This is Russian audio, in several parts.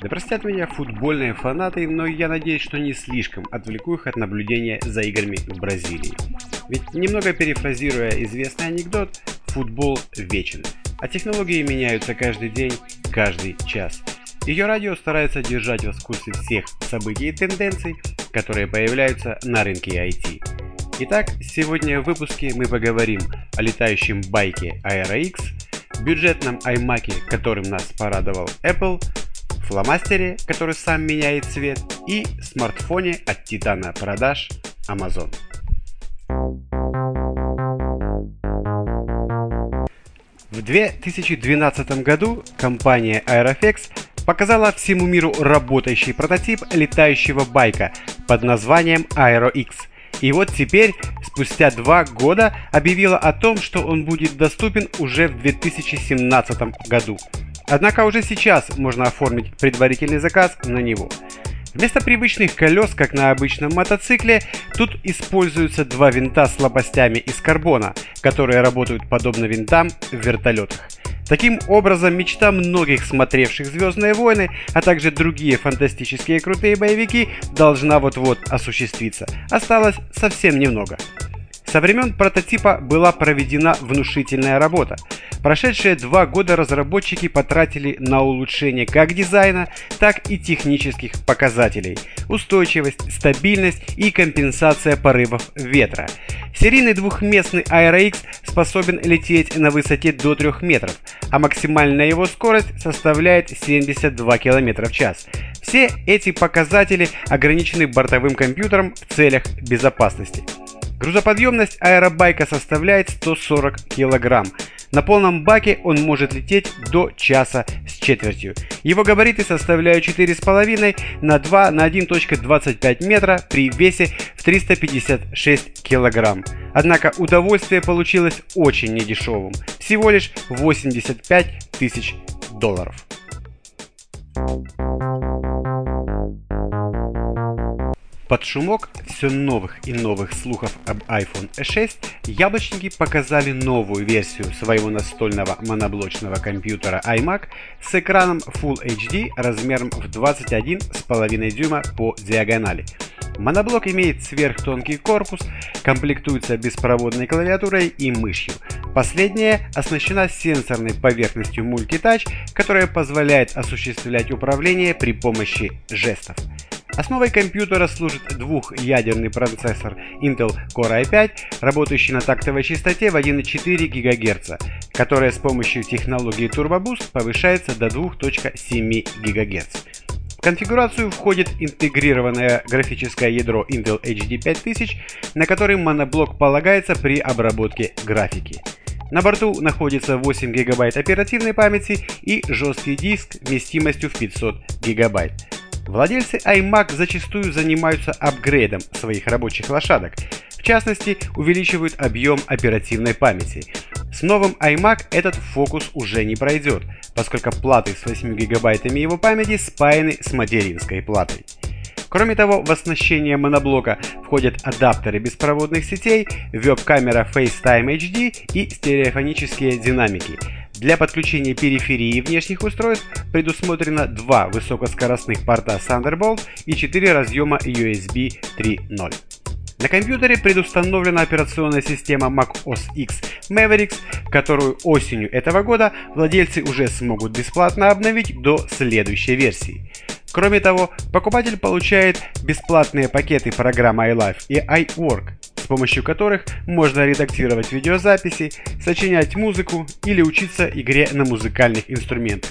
Да простят меня футбольные фанаты, но я надеюсь, что не слишком отвлеку их от наблюдения за играми в Бразилии. Ведь немного перефразируя известный анекдот, футбол вечен, а технологии меняются каждый день, каждый час. Ее радио старается держать вас в курсе всех событий и тенденций, которые появляются на рынке IT. Итак, сегодня в выпуске мы поговорим о летающем байке Aero X, бюджетном iMac, которым нас порадовал Apple, фломастере, который сам меняет цвет, и смартфоне от титана продаж Amazon. В 2012 году компания Aeroflex показала всему миру работающий прототип летающего байка под названием Aero X – и вот теперь, спустя два года, объявила о том, что он будет доступен уже в 2017 году. Однако уже сейчас можно оформить предварительный заказ на него. Вместо привычных колес, как на обычном мотоцикле, тут используются два винта с лопастями из карбона, которые работают подобно винтам в вертолетах. Таким образом, мечта многих смотревших «Звездные войны», а также другие фантастические крутые боевики должна вот-вот осуществиться. Осталось совсем немного. Со времен прототипа была проведена внушительная работа. Прошедшие два года разработчики потратили на улучшение как дизайна, так и технических показателей, устойчивость, стабильность и компенсация порывов ветра. Серийный двухместный AeroX способен лететь на высоте до 3 метров, а максимальная его скорость составляет 72 км в час. Все эти показатели ограничены бортовым компьютером в целях безопасности. Грузоподъемность аэробайка составляет 140 кг. На полном баке он может лететь до часа с четвертью. Его габариты составляют 4,5 на 2 на 1.25 метра при весе в 356 кг. Однако удовольствие получилось очень недешевым. Всего лишь 85 тысяч долларов. Под шумок все новых и новых слухов об iPhone 6 яблочники показали новую версию своего настольного моноблочного компьютера iMac с экраном Full HD размером в 21,5 дюйма по диагонали. Моноблок имеет сверхтонкий корпус, комплектуется беспроводной клавиатурой и мышью. Последняя оснащена сенсорной поверхностью Multitouch, которая позволяет осуществлять управление при помощи жестов. Основой компьютера служит двухъядерный процессор Intel Core i5, работающий на тактовой частоте в 1,4 ГГц, которая с помощью технологии Turbo Boost повышается до 2,7 ГГц. В конфигурацию входит интегрированное графическое ядро Intel HD 5000, на который моноблок полагается при обработке графики. На борту находится 8 ГБ оперативной памяти и жесткий диск вместимостью в 500 ГБ. Владельцы iMac зачастую занимаются апгрейдом своих рабочих лошадок, в частности увеличивают объем оперативной памяти. С новым iMac этот фокус уже не пройдет, поскольку платы с 8 гигабайтами его памяти спаяны с материнской платой. Кроме того, в оснащение моноблока входят адаптеры беспроводных сетей, веб-камера FaceTime HD и стереофонические динамики – для подключения периферии внешних устройств предусмотрено два высокоскоростных порта Thunderbolt и 4 разъема USB 3.0. На компьютере предустановлена операционная система Mac OS X Mavericks, которую осенью этого года владельцы уже смогут бесплатно обновить до следующей версии. Кроме того, покупатель получает бесплатные пакеты программ iLife и iWork, помощью которых можно редактировать видеозаписи, сочинять музыку или учиться игре на музыкальных инструментах,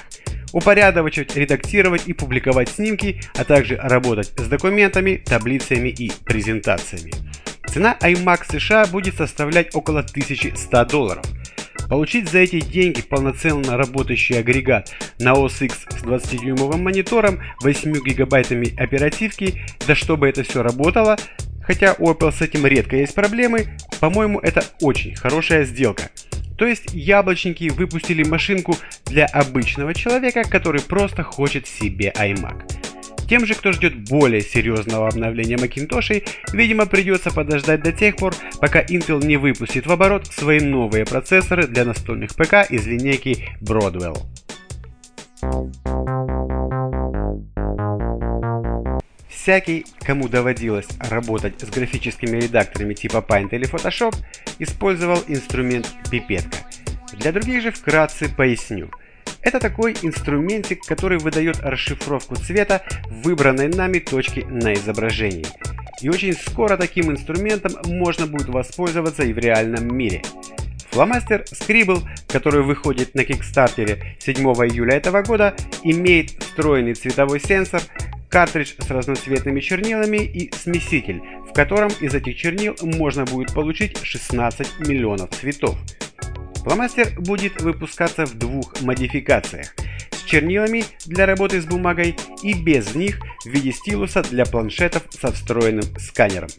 упорядочивать, редактировать и публиковать снимки, а также работать с документами, таблицами и презентациями. Цена iMac США будет составлять около 1100 долларов. Получить за эти деньги полноценно работающий агрегат на OS X с 20-дюймовым монитором, 8 гигабайтами оперативки, да чтобы это все работало, хотя у Apple с этим редко есть проблемы, по-моему это очень хорошая сделка. То есть яблочники выпустили машинку для обычного человека, который просто хочет себе iMac. Тем же, кто ждет более серьезного обновления Macintosh, видимо придется подождать до тех пор, пока Intel не выпустит в оборот свои новые процессоры для настольных ПК из линейки Broadwell. Всякий, кому доводилось работать с графическими редакторами типа Paint или Photoshop, использовал инструмент пипетка. Для других же вкратце поясню – это такой инструментик, который выдает расшифровку цвета выбранной нами точки на изображении. И очень скоро таким инструментом можно будет воспользоваться и в реальном мире. Фломастер Scribble, который выходит на Кикстартере 7 июля этого года, имеет встроенный цветовой сенсор, картридж с разноцветными чернилами и смеситель, в котором из этих чернил можно будет получить 16 миллионов цветов. Фломастер будет выпускаться в двух модификациях с чернилами для работы с бумагой и без них в виде стилуса для планшетов со встроенным сканером.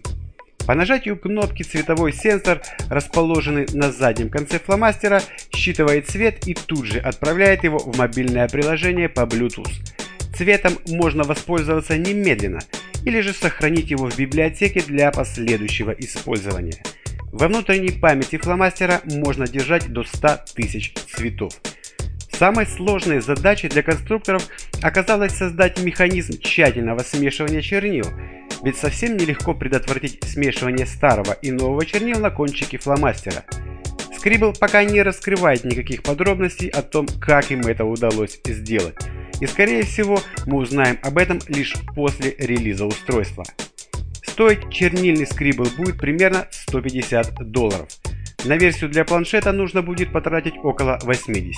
По нажатию кнопки цветовой сенсор, расположенный на заднем конце фломастера, считывает цвет и тут же отправляет его в мобильное приложение по Bluetooth. Цветом можно воспользоваться немедленно или же сохранить его в библиотеке для последующего использования – во внутренней памяти фломастера можно держать до 100 тысяч цветов. Самой сложной задачей для конструкторов оказалось создать механизм тщательного смешивания чернил, ведь совсем нелегко предотвратить смешивание старого и нового чернил на кончике фломастера. Scribble пока не раскрывает никаких подробностей о том, как им это удалось сделать, и скорее всего мы узнаем об этом лишь после релиза устройства. Стоить чернильный скрибл будет примерно 150 долларов. На версию для планшета нужно будет потратить около 80.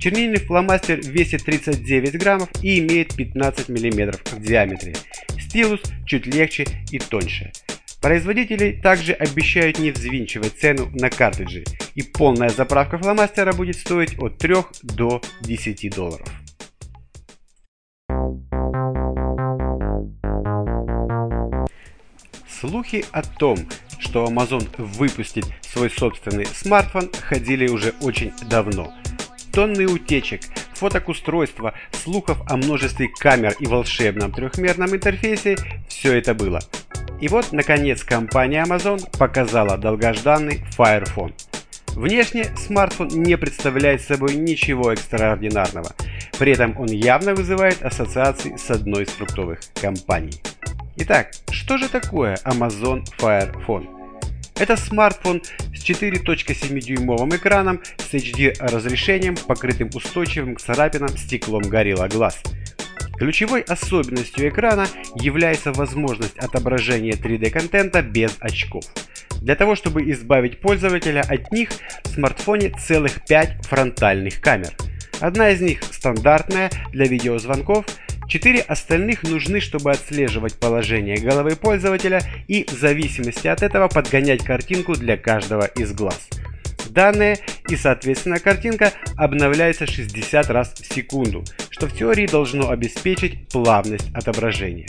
Чернильный фломастер весит 39 граммов и имеет 15 мм в диаметре. Стилус чуть легче и тоньше. Производители также обещают не взвинчивать цену на картриджи, и полная заправка фломастера будет стоить от 3 до 10 долларов. Слухи о том, что Amazon выпустит свой собственный смартфон, ходили уже очень давно. Тонны утечек, фоток устройства, слухов о множестве камер и волшебном трехмерном интерфейсе – все это было. И вот, наконец, компания Amazon показала долгожданный Fire Phone. Внешне смартфон не представляет собой ничего экстраординарного, при этом он явно вызывает ассоциации с одной из фруктовых компаний. Итак, что же такое Amazon Fire Phone? Это смартфон с 4.7-дюймовым экраном с HD разрешением, покрытым устойчивым к царапинам стеклом Gorilla Glass. Ключевой особенностью экрана является возможность отображения 3D-контента без очков. Для того, чтобы избавить пользователя от них, в смартфоне целых 5 фронтальных камер. Одна из них стандартная для видеозвонков – Четыре остальных нужны, чтобы отслеживать положение головы пользователя и в зависимости от этого подгонять картинку для каждого из глаз. Данные и, соответственно, картинка обновляется 60 раз в секунду, что в теории должно обеспечить плавность отображения.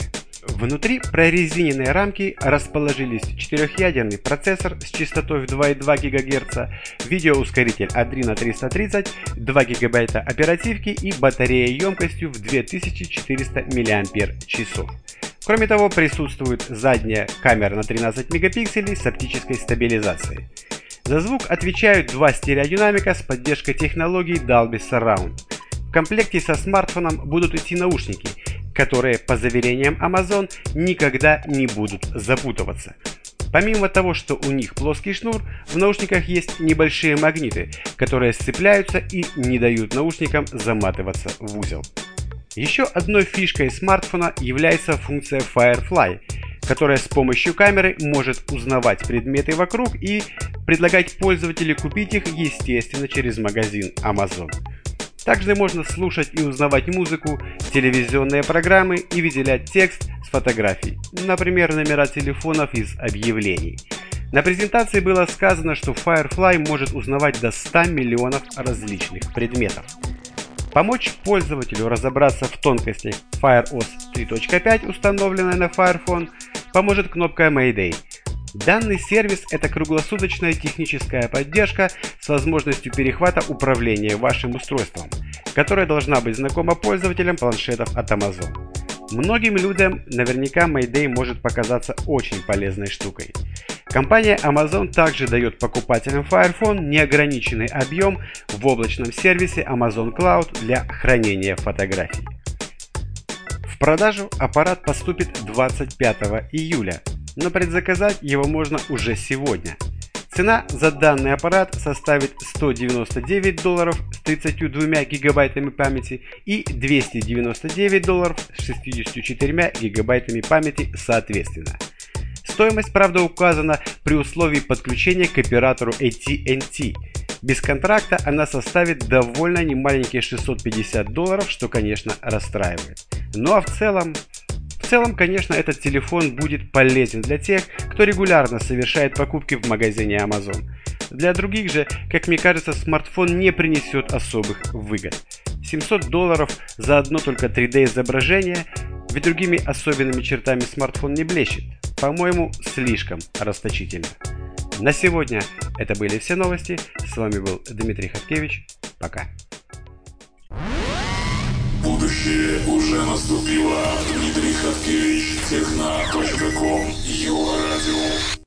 Внутри прорезиненной рамки расположились четырехъядерный процессор с частотой в 2,2 ГГц, видеоускоритель Adreno 330, 2 ГБ оперативки и батарея емкостью в 2400 мАч. Кроме того, присутствует задняя камера на 13 мегапикселей с оптической стабилизацией. За звук отвечают два стереодинамика с поддержкой технологии Dolby Surround. В комплекте со смартфоном будут идти наушники – которые, по заверениям Amazon, никогда не будут запутываться. Помимо того, что у них плоский шнур, в наушниках есть небольшие магниты, которые сцепляются и не дают наушникам заматываться в узел. Еще одной фишкой смартфона является функция Firefly, которая с помощью камеры может узнавать предметы вокруг и предлагать пользователю купить их, естественно, через магазин Amazon. Также можно слушать и узнавать музыку, телевизионные программы и выделять текст с фотографий, например, номера телефонов из объявлений. На презентации было сказано, что Firefly может узнавать до 100 миллионов различных предметов. Помочь пользователю разобраться в тонкостях FireOS 3.5, установленной на Fire Phone, поможет кнопка Mayday. Данный сервис – это круглосуточная техническая поддержка с возможностью перехвата управления вашим устройством, которая должна быть знакома пользователям планшетов от Amazon. Многим людям наверняка Mayday может показаться очень полезной штукой. Компания Amazon также дает покупателям Fire Phone неограниченный объем в облачном сервисе Amazon Cloud для хранения фотографий. В продажу аппарат поступит 25 июля, но предзаказать его можно уже сегодня. Цена за данный аппарат составит 199 долларов с 32 гигабайтами памяти и 299 долларов с 64 гигабайтами памяти соответственно. Стоимость, правда, указана при условии подключения к оператору AT&T. Без контракта она составит довольно немаленькие 650 долларов, что, конечно, расстраивает. Ну а в целом... В целом, конечно, этот телефон будет полезен для тех, кто регулярно совершает покупки в магазине Amazon. Для других же, как мне кажется, смартфон не принесет особых выгод. 700 долларов за одно только 3D изображение, ведь другими особенными чертами смартфон не блещет по-моему, слишком расточительно. На сегодня это были все новости. С вами был Дмитрий Хаткевич. Пока. Будущее уже наступило. Дмитрий Хаткевич, техна.ком, Его радио.